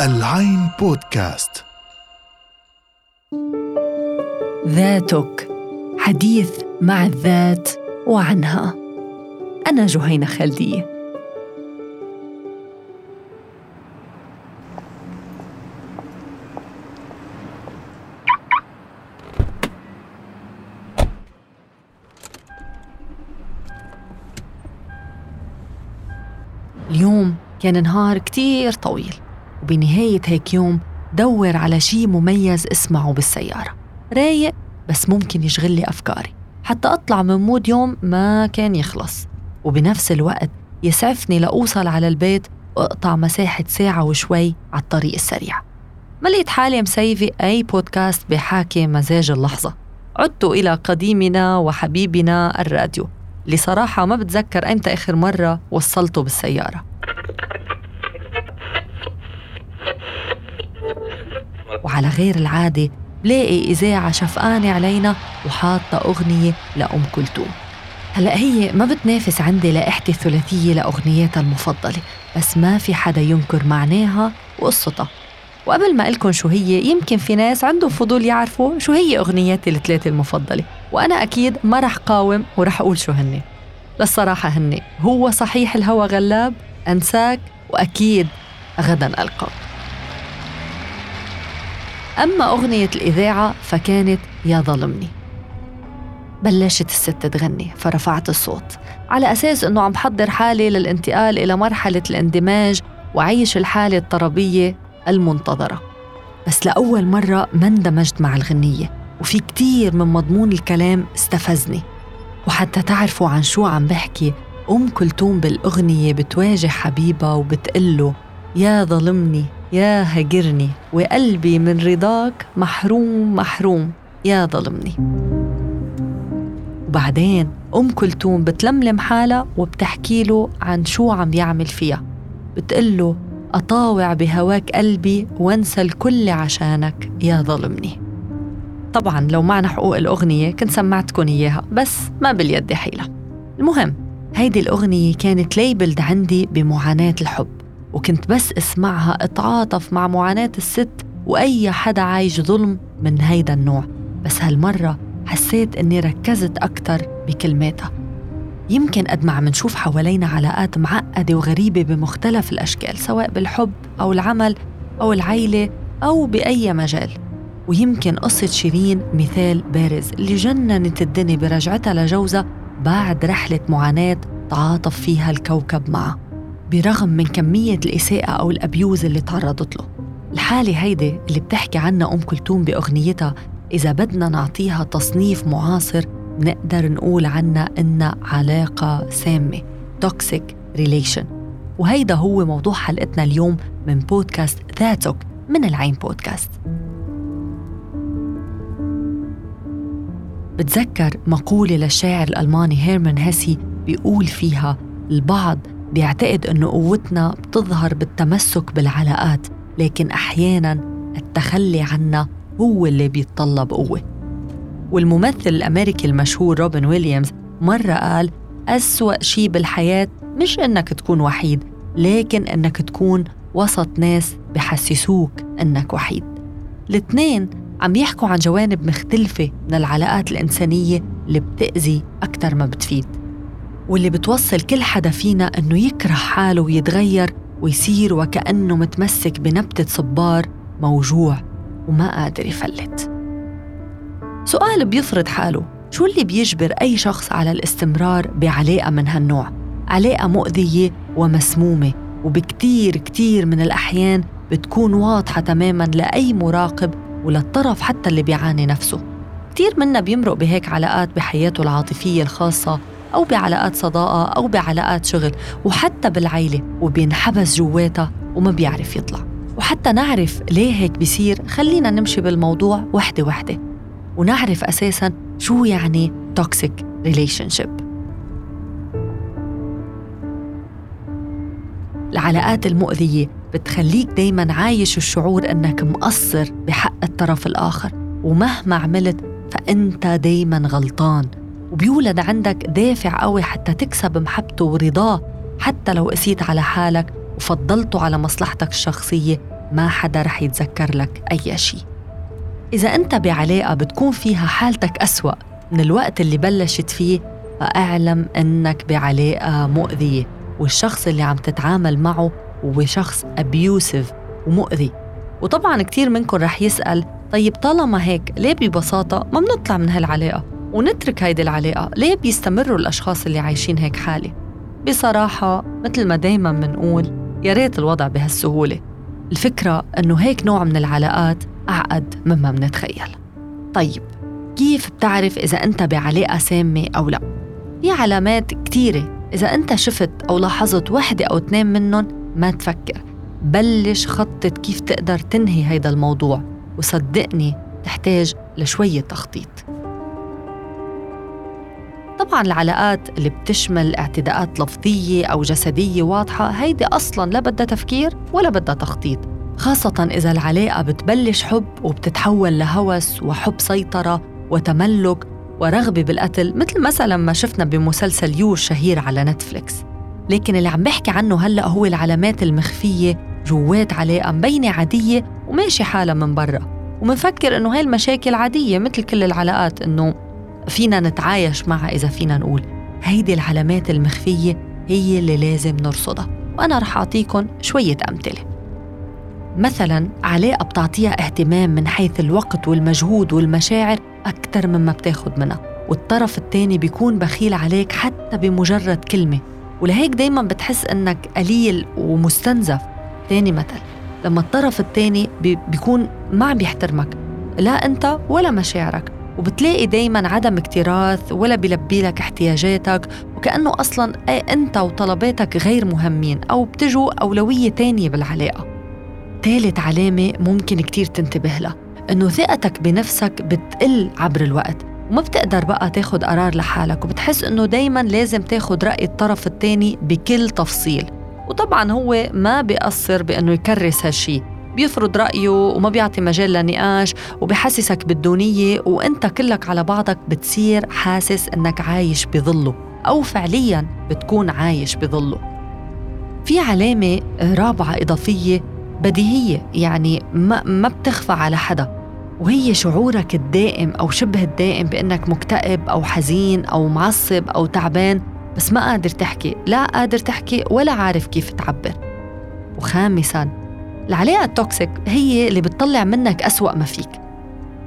العين بودكاست. ذاتك حديث مع الذات وعنها. أنا جهينة خالدية اليوم كان نهار كتير طويل وبنهاية هيك يوم دور على شي مميز اسمعه بالسيارة. رايق بس ممكن يشغل لي أفكاري. حتى أطلع من مود يوم ما كان يخلص. وبنفس الوقت يسعفني لأوصل على البيت وأقطع مساحة ساعة وشوي على الطريق السريع. ما لقيت حالي مسيفة أي بودكاست بحاكي مزاج اللحظة. عدت إلى قديمنا وحبيبنا الراديو اللي صراحة ما بتذكر أمتى آخر مرة وصلته بالسيارة. وعلى غير العادة بلاقي إذاعة شفقانة علينا وحاطة أغنية لأم كلثوم. هلأ هي ما بتنافس عندي لائحتي الثلاثية لأغنياتها المفضلة بس ما في حدا ينكر معناها وقصتها. وقبل ما لكم شو هي يمكن في ناس عندهم فضول يعرفوا شو هي أغنياتي الثلاثة المفضلة. وأنا أكيد ما رح قاوم ورح أقول شو هني. للصراحة هني هو صحيح الهوى غلاب أنساك وأكيد غدا ألقاك. أما أغنية الإذاعة فكانت يا ظلمني. بلشت الست تغني فرفعت الصوت. على أساس أنه عم بحضر حالي للانتقال إلى مرحلة الاندماج وعيش الحالة الطربية المنتظرة. بس لأول مرة ما اندمجت مع الغنية وفي كتير من مضمون الكلام استفزني. وحتى تعرفوا عن شو عم بحكي أم كلثوم بالأغنية بتواجه حبيبها وبتقله يا ظلمني يا هجرني وقلبي من رضاك محروم محروم. يا ظلمني. وبعدين أم كلثوم بتلملم حالها وبتحكي له عن شو عم يعمل فيها. بتقله أطاوع بهواك قلبي وانسى الكل عشانك. يا ظلمني. طبعا لو معنا حقوق الأغنية كنت سمعتكم إياها بس ما باليد حيلة المهم هيدي الأغنية كانت ليبلد عندي بمعاناة الحب. وكنت بس اسمعها اتعاطف مع معاناة الست وأي حدا عايش ظلم من هيدا النوع. بس هالمرة حسيت إني ركزت أكتر بكلماتها. يمكن قد ما عم نشوف حوالينا علاقات معقدة وغريبة بمختلف الأشكال سواء بالحب أو العمل أو العيلة أو بأي مجال. ويمكن قصة شيرين مثال بارز اللي جننت الدنيا برجعتها لجوزها بعد رحلة معاناة تعاطف فيها الكوكب معه برغم من كمية الإساءة أو ال abuse اللي تعرضت له. الحالة هيدي اللي بتحكي عنها أم كلثوم بأغنيتها إذا بدنا نعطيها تصنيف معاصر نقدر نقول عنها إنها علاقة سامة toxic relation وهيدا هو موضوع حلقتنا اليوم من بودكاست ذاتك من العين بودكاست. بتذكر مقولة للشاعر الألماني هيرمان هيسي بيقول فيها البعض بيعتقد أنه قوتنا بتظهر بالتمسك بالعلاقات لكن أحيانا التخلي عنها هو اللي بيتطلب قوة. والممثل الأمريكي المشهور روبن ويليامز مرة قال أسوأ شيء بالحياة مش إنك تكون وحيد لكن إنك تكون وسط ناس بحسسوك إنك وحيد. الاثنين عم يحكوا عن جوانب مختلفة من العلاقات الإنسانية اللي بتأذي أكثر ما بتفيد. واللي بتوصل كل حدا فينا إنه يكره حاله ويتغير ويصير وكأنه متمسك بنبتة صبار موجوع وما قادر يفلت سؤال بيفرض حاله شو اللي بيجبر أي شخص على الاستمرار بعلاقة من هالنوع؟ علاقة مؤذية ومسمومة وبكتير كتير من الأحيان بتكون واضحة تماما لأي مراقب وللطرف حتى اللي بيعاني نفسه كتير منا بيمرق بهيك علاقات بحياته العاطفية الخاصة أو بعلاقات صداقة أو بعلاقات شغل وحتى بالعيلة وبينحبس جواتها وما بيعرف يطلع. وحتى نعرف ليه هيك بيصير خلينا نمشي بالموضوع وحدة وحدة ونعرف أساساً شو يعني toxic relationship. العلاقات المؤذية بتخليك دايما عايش الشعور إنك مقصر بحق الطرف الآخر ومهما عملت فأنت دايما غلطان. وبيولد عندك دافع قوي حتى تكسب محبته ورضاه حتى لو قسيت على حالك وفضلته على مصلحتك الشخصية ما حدا رح يتذكر لك أي شيء. إذا أنت بعلاقة بتكون فيها حالتك أسوأ من الوقت اللي بلشت فيه فأعلم أنك بعلاقة مؤذية والشخص اللي عم تتعامل معه هو شخص أبيوسف ومؤذي. وطبعا كتير منكم رح يسأل طيب طالما هيك ليه ببساطة ما بنطلع من هالعلاقة؟ ونترك هيدي العلاقة. ليه بيستمروا الأشخاص اللي عايشين هيك حالة بصراحة مثل ما دايما بنقول يا ريت الوضع بهالسهولة. الفكرة أنه هيك نوع من العلاقات أعقد مما منتخيل. طيب كيف بتعرف إذا أنت بعلاقة سامة أو لا؟ في علامات كتيرة. إذا أنت شفت أو لاحظت وحدة أو اثنين منهم ما تفكر. بلش خطط كيف تقدر تنهي هيدا الموضوع. وصدقني تحتاج لشوية تخطيط. طبعا العلاقات اللي بتشمل اعتداءات لفظية أو جسدية واضحة هيدي أصلا لا بدها تفكير ولا بدها تخطيط خاصة إذا العلاقة بتبلش حب وبتتحول لهوس وحب سيطرة وتملك ورغبة بالقتل مثل مثلا ما شفنا بمسلسل يو الشهير على نتفليكس. لكن اللي عم بحكي عنه هلأ هو العلامات المخفية جوات علاقة مبينة عادية وماشي حالها من برا. ومنفكر إنه هاي المشاكل عادية مثل كل العلاقات إنه فينا نتعايش معها إذا فينا نقول. هيدي العلامات المخفية هي اللي لازم نرصدها. وأنا رح أعطيكم شوية أمثلة. مثلا علاقة بتعطيها اهتمام من حيث الوقت والمجهود والمشاعر أكثر مما بتاخد منها. والطرف الثاني بيكون بخيل عليك حتى بمجرد كلمة. ولهيك دايما بتحس إنك قليل ومستنزف. تاني مثل لما الطرف الثاني بيكون ما عم بيحترمك. لا أنت ولا مشاعرك. وبتلاقي دايما عدم اكتراث ولا بيلبي لك احتياجاتك وكأنه أصلا أي أنت وطلباتك غير مهمين أو بتجوا أولوية تانية بالعلاقة. ثالث علامة ممكن كتير تنتبه لها إنه ثقتك بنفسك بتقل عبر الوقت وما بتقدر بقى تاخد قرار لحالك وبتحس إنه دايما لازم تاخد رأي الطرف الثاني بكل تفصيل. وطبعا هو ما بيقصر بأنه يكرس هالشي. بيفرض رأيه وما بيعطي مجال لنقاش وبحسسك بالدونية وأنت كلك على بعضك بتصير حاسس إنك عايش بظله أو فعليا بتكون عايش بظله. في علامة رابعة إضافية بديهية يعني ما, ما بتخفى على حدا وهي شعورك الدائم أو شبه الدائم بأنك مكتئب أو حزين أو معصب أو تعبان بس ما قادر تحكي لا قادر تحكي ولا عارف كيف تعبر. وخامساً العلاقة التوكسيك هي اللي بتطلع منك أسوأ ما فيك.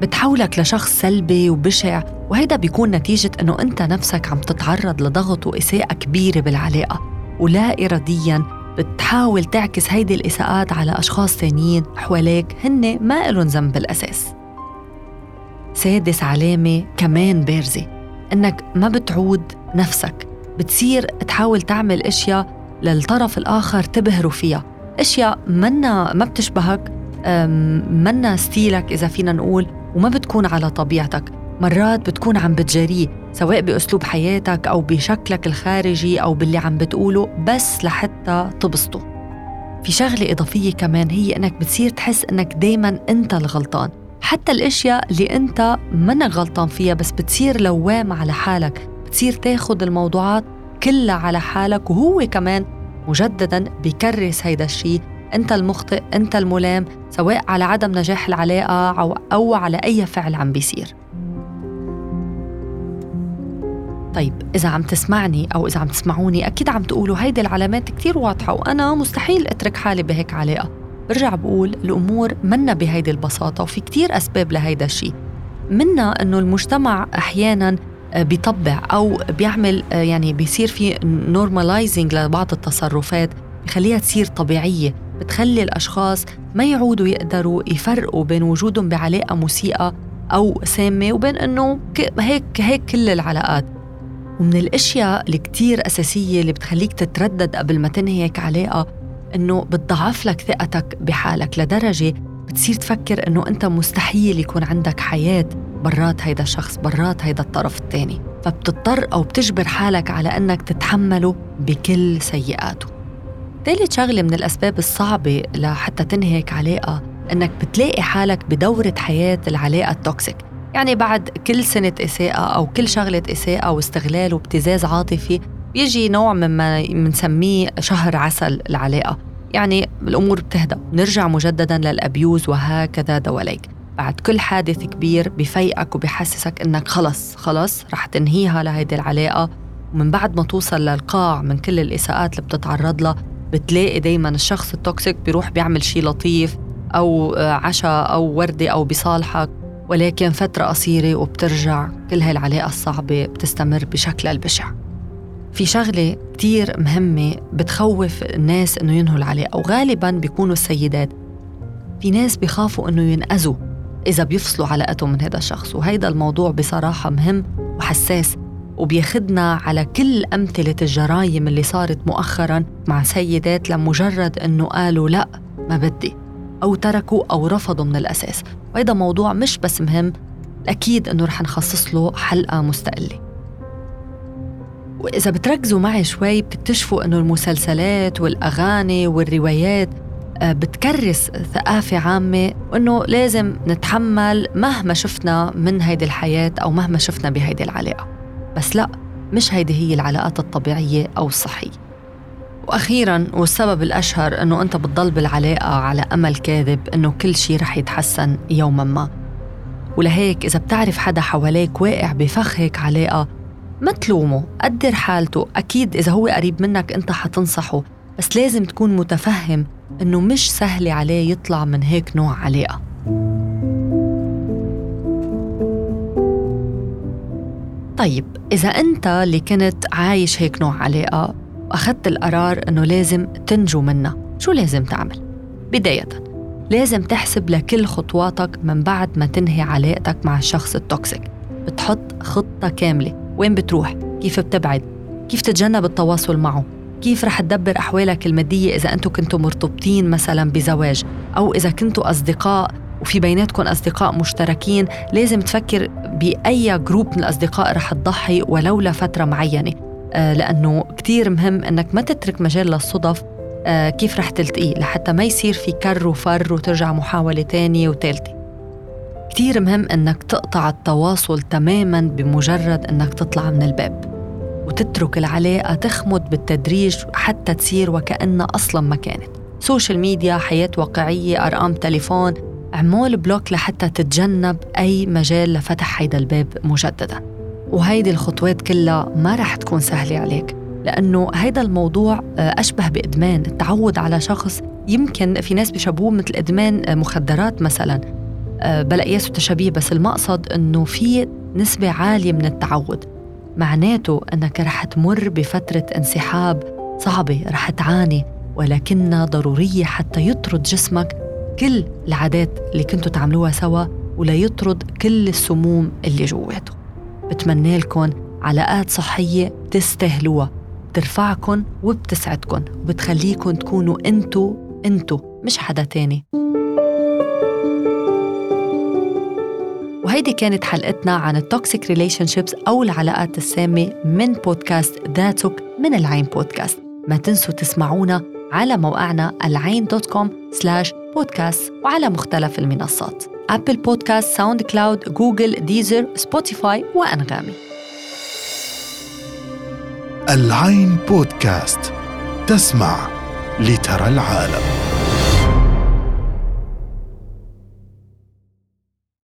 بتحولك لشخص سلبي وبشع وهيدا بيكون نتيجة أنه أنت نفسك عم تتعرض لضغط وإساءة كبيرة بالعلاقة. ولا إرادياً بتحاول تعكس هيدي الإساءات على أشخاص تانيين حواليك هن ما إلهم ذنب بالأساس. سادس علامة كمان بارزة إنك ما بتعود نفسك. بتصير تحاول تعمل أشياء للطرف الآخر تبهروا فيها. أشياء منا ما بتشبهك منا ستيلك إذا فينا نقول وما بتكون على طبيعتك. مرات بتكون عم بتجاريه سواء بأسلوب حياتك أو بشكلك الخارجي أو باللي عم بتقوله بس لحتى تبسطه. في شغلة إضافية كمان هي إنك بتصير تحس إنك دايما أنت الغلطان. حتى الأشياء اللي أنت منك غلطان فيها بس بتصير لوام على حالك. بتصير تاخد الموضوعات كلها على حالك وهو كمان مجددا بيكرس هيدا الشيء أنت المخطئ أنت الملام سواء على عدم نجاح العلاقة أو أو على أي فعل عم بيصير. طيب إذا عم تسمعني أو إذا عم تسمعوني أكيد عم تقولوا هيدي العلامات كتير واضحة وأنا مستحيل أترك حالي بهيك علاقة. برجع بقول الأمور منا بهيدي البساطة وفي كتير أسباب لهيدا الشيء منا أنه المجتمع أحياناً بيطبع أو بيعمل آه، يعني بيصير في نورماليزنج لبعض التصرفات بخليها تصير طبيعية بتخلي الأشخاص ما يعودوا يقدروا يفرقوا بين وجودهم بعلاقة مسيئة أو سامة وبين إنه هيك هيك كل العلاقات. ومن الأشياء اللي أساسية اللي بتخليك تتردد قبل ما تنهي هيك علاقة إنه بتضعف لك ثقتك بحالك لدرجة بتصير تفكر إنه أنت مستحيل يكون عندك حياة برات هيدا الشخص برات هيدا الطرف الثاني فبتضطر أو بتجبر حالك على أنك تتحمله بكل سيئاته. ثالث شغلة من الأسباب الصعبة لحتى تنهيك علاقة أنك بتلاقي حالك بدورة حياة العلاقة التوكسيك يعني بعد كل سنة إساءة أو كل شغلة إساءة واستغلال وابتزاز عاطفي بيجي نوع مما بنسميه شهر عسل العلاقة. يعني الأمور بتهدى نرجع مجددا للأبيوز وهكذا دواليك. بعد كل حادث كبير بفيقك وبحسسك إنك خلص خلص رح تنهيها لهيدي العلاقة. ومن بعد ما توصل للقاع من كل الإساءات اللي بتتعرض لها بتلاقي دايما الشخص التوكسيك بيروح بيعمل شيء لطيف أو عشاء أو وردة أو بيصالحك ولكن فترة قصيرة وبترجع كل هاي العلاقة الصعبة بتستمر بشكلها البشع. في شغلة كتير مهمة بتخوف الناس إنه ينهوا العلاقة وغالبا بيكونوا السيدات. في ناس بيخافوا إنه ينأذوا إذا بيفصلوا علاقتهم من هذا الشخص وهيدا الموضوع بصراحة مهم وحساس وبياخدنا على كل أمثلة الجرايم اللي صارت مؤخرا مع سيدات لمجرد أنه قالوا لأ ما بدي أو تركوا أو رفضوا من الأساس. وهذا موضوع مش بس مهم أكيد أنه رح نخصص له حلقة مستقلة. وإذا بتركزوا معي شوي بتكتشفوا أنه المسلسلات والأغاني والروايات آه، بتكرس ثقافة عامة وأنه لازم نتحمل مهما شفنا من هيدي الحياة أو مهما شفنا بهيدي العلاقة. بس لا مش هيدي هي العلاقات الطبيعية أو الصحية. وأخيرا والسبب الأشهر أنه أنت بتضل بالعلاقة على أمل كاذب أنه كل شيء رح يتحسن يوما ما. ولهيك إذا بتعرف حدا حواليك واقع بفخ هيك علاقة ما تلومه؟ قدر حالته. أكيد إذا هو قريب منك أنت حتنصحه بس لازم تكون متفهم إنه مش سهل عليه يطلع من هيك نوع علاقة. طيب إذا أنت اللي كنت عايش هيك نوع علاقة وأخذت القرار إنه لازم تنجو منها شو لازم تعمل؟ بداية لازم تحسب لكل خطواتك من بعد ما تنهي علاقتك مع الشخص التوكسيك بتحط خطة كاملة وين بتروح؟ كيف بتبعد؟ كيف تتجنب التواصل معه؟ كيف رح تدبر أحوالك المادية إذا أنتم كنتوا مرتبطين مثلا بزواج أو إذا كنتوا أصدقاء وفي بيناتكم أصدقاء مشتركين لازم تفكر بأي جروب من الأصدقاء رح تضحي ولو لفترة معينة آه لأنه كتير مهم أنك ما تترك مجال للصدف آه كيف رح تلتقيه لحتى ما يصير في كر وفر وترجع محاولة تانية وتالتة كتير مهم أنك تقطع التواصل تماما بمجرد أنك تطلع من الباب وتترك العلاقة تخمد بالتدريج حتى تصير وكأنها أصلا ما كانت. social media حياة واقعية أرقام تليفون اعمل block لحتى تتجنب أي مجال لفتح هيدا الباب مجددا. وهيدي الخطوات كلها ما رح تكون سهلة عليك لأنه هيدا الموضوع آه، أشبه بإدمان. التعود على شخص يمكن في ناس بيشبهوه مثل إدمان آه، مخدرات مثلا. بلا قياس وتشابيه بس المقصد أنه في نسبة عالية من التعود. معناته أنك رح تمر بفترة انسحاب صعبة رح تعاني ولكنها ضرورية حتى يطرد جسمك كل العادات اللي كنتوا تعملوها سوا وليطرد كل السموم اللي جواته. بتمنى لكم علاقات صحية بتستاهلوها بترفعكم وبتسعدكم وبتخليكم تكونوا انتو انتو مش حدا تاني. وهيدي كانت حلقتنا عن ال toxic relationships أو العلاقات السامة من بودكاست ذاتك من العين بودكاست. ما تنسوا تسمعونا على موقعنا العين dot com slash بودكاست وعلى مختلف المنصات. Apple Podcast، SoundCloud، Google، Deezer، Spotify وأنغامي. العين بودكاست تسمع لترى العالم.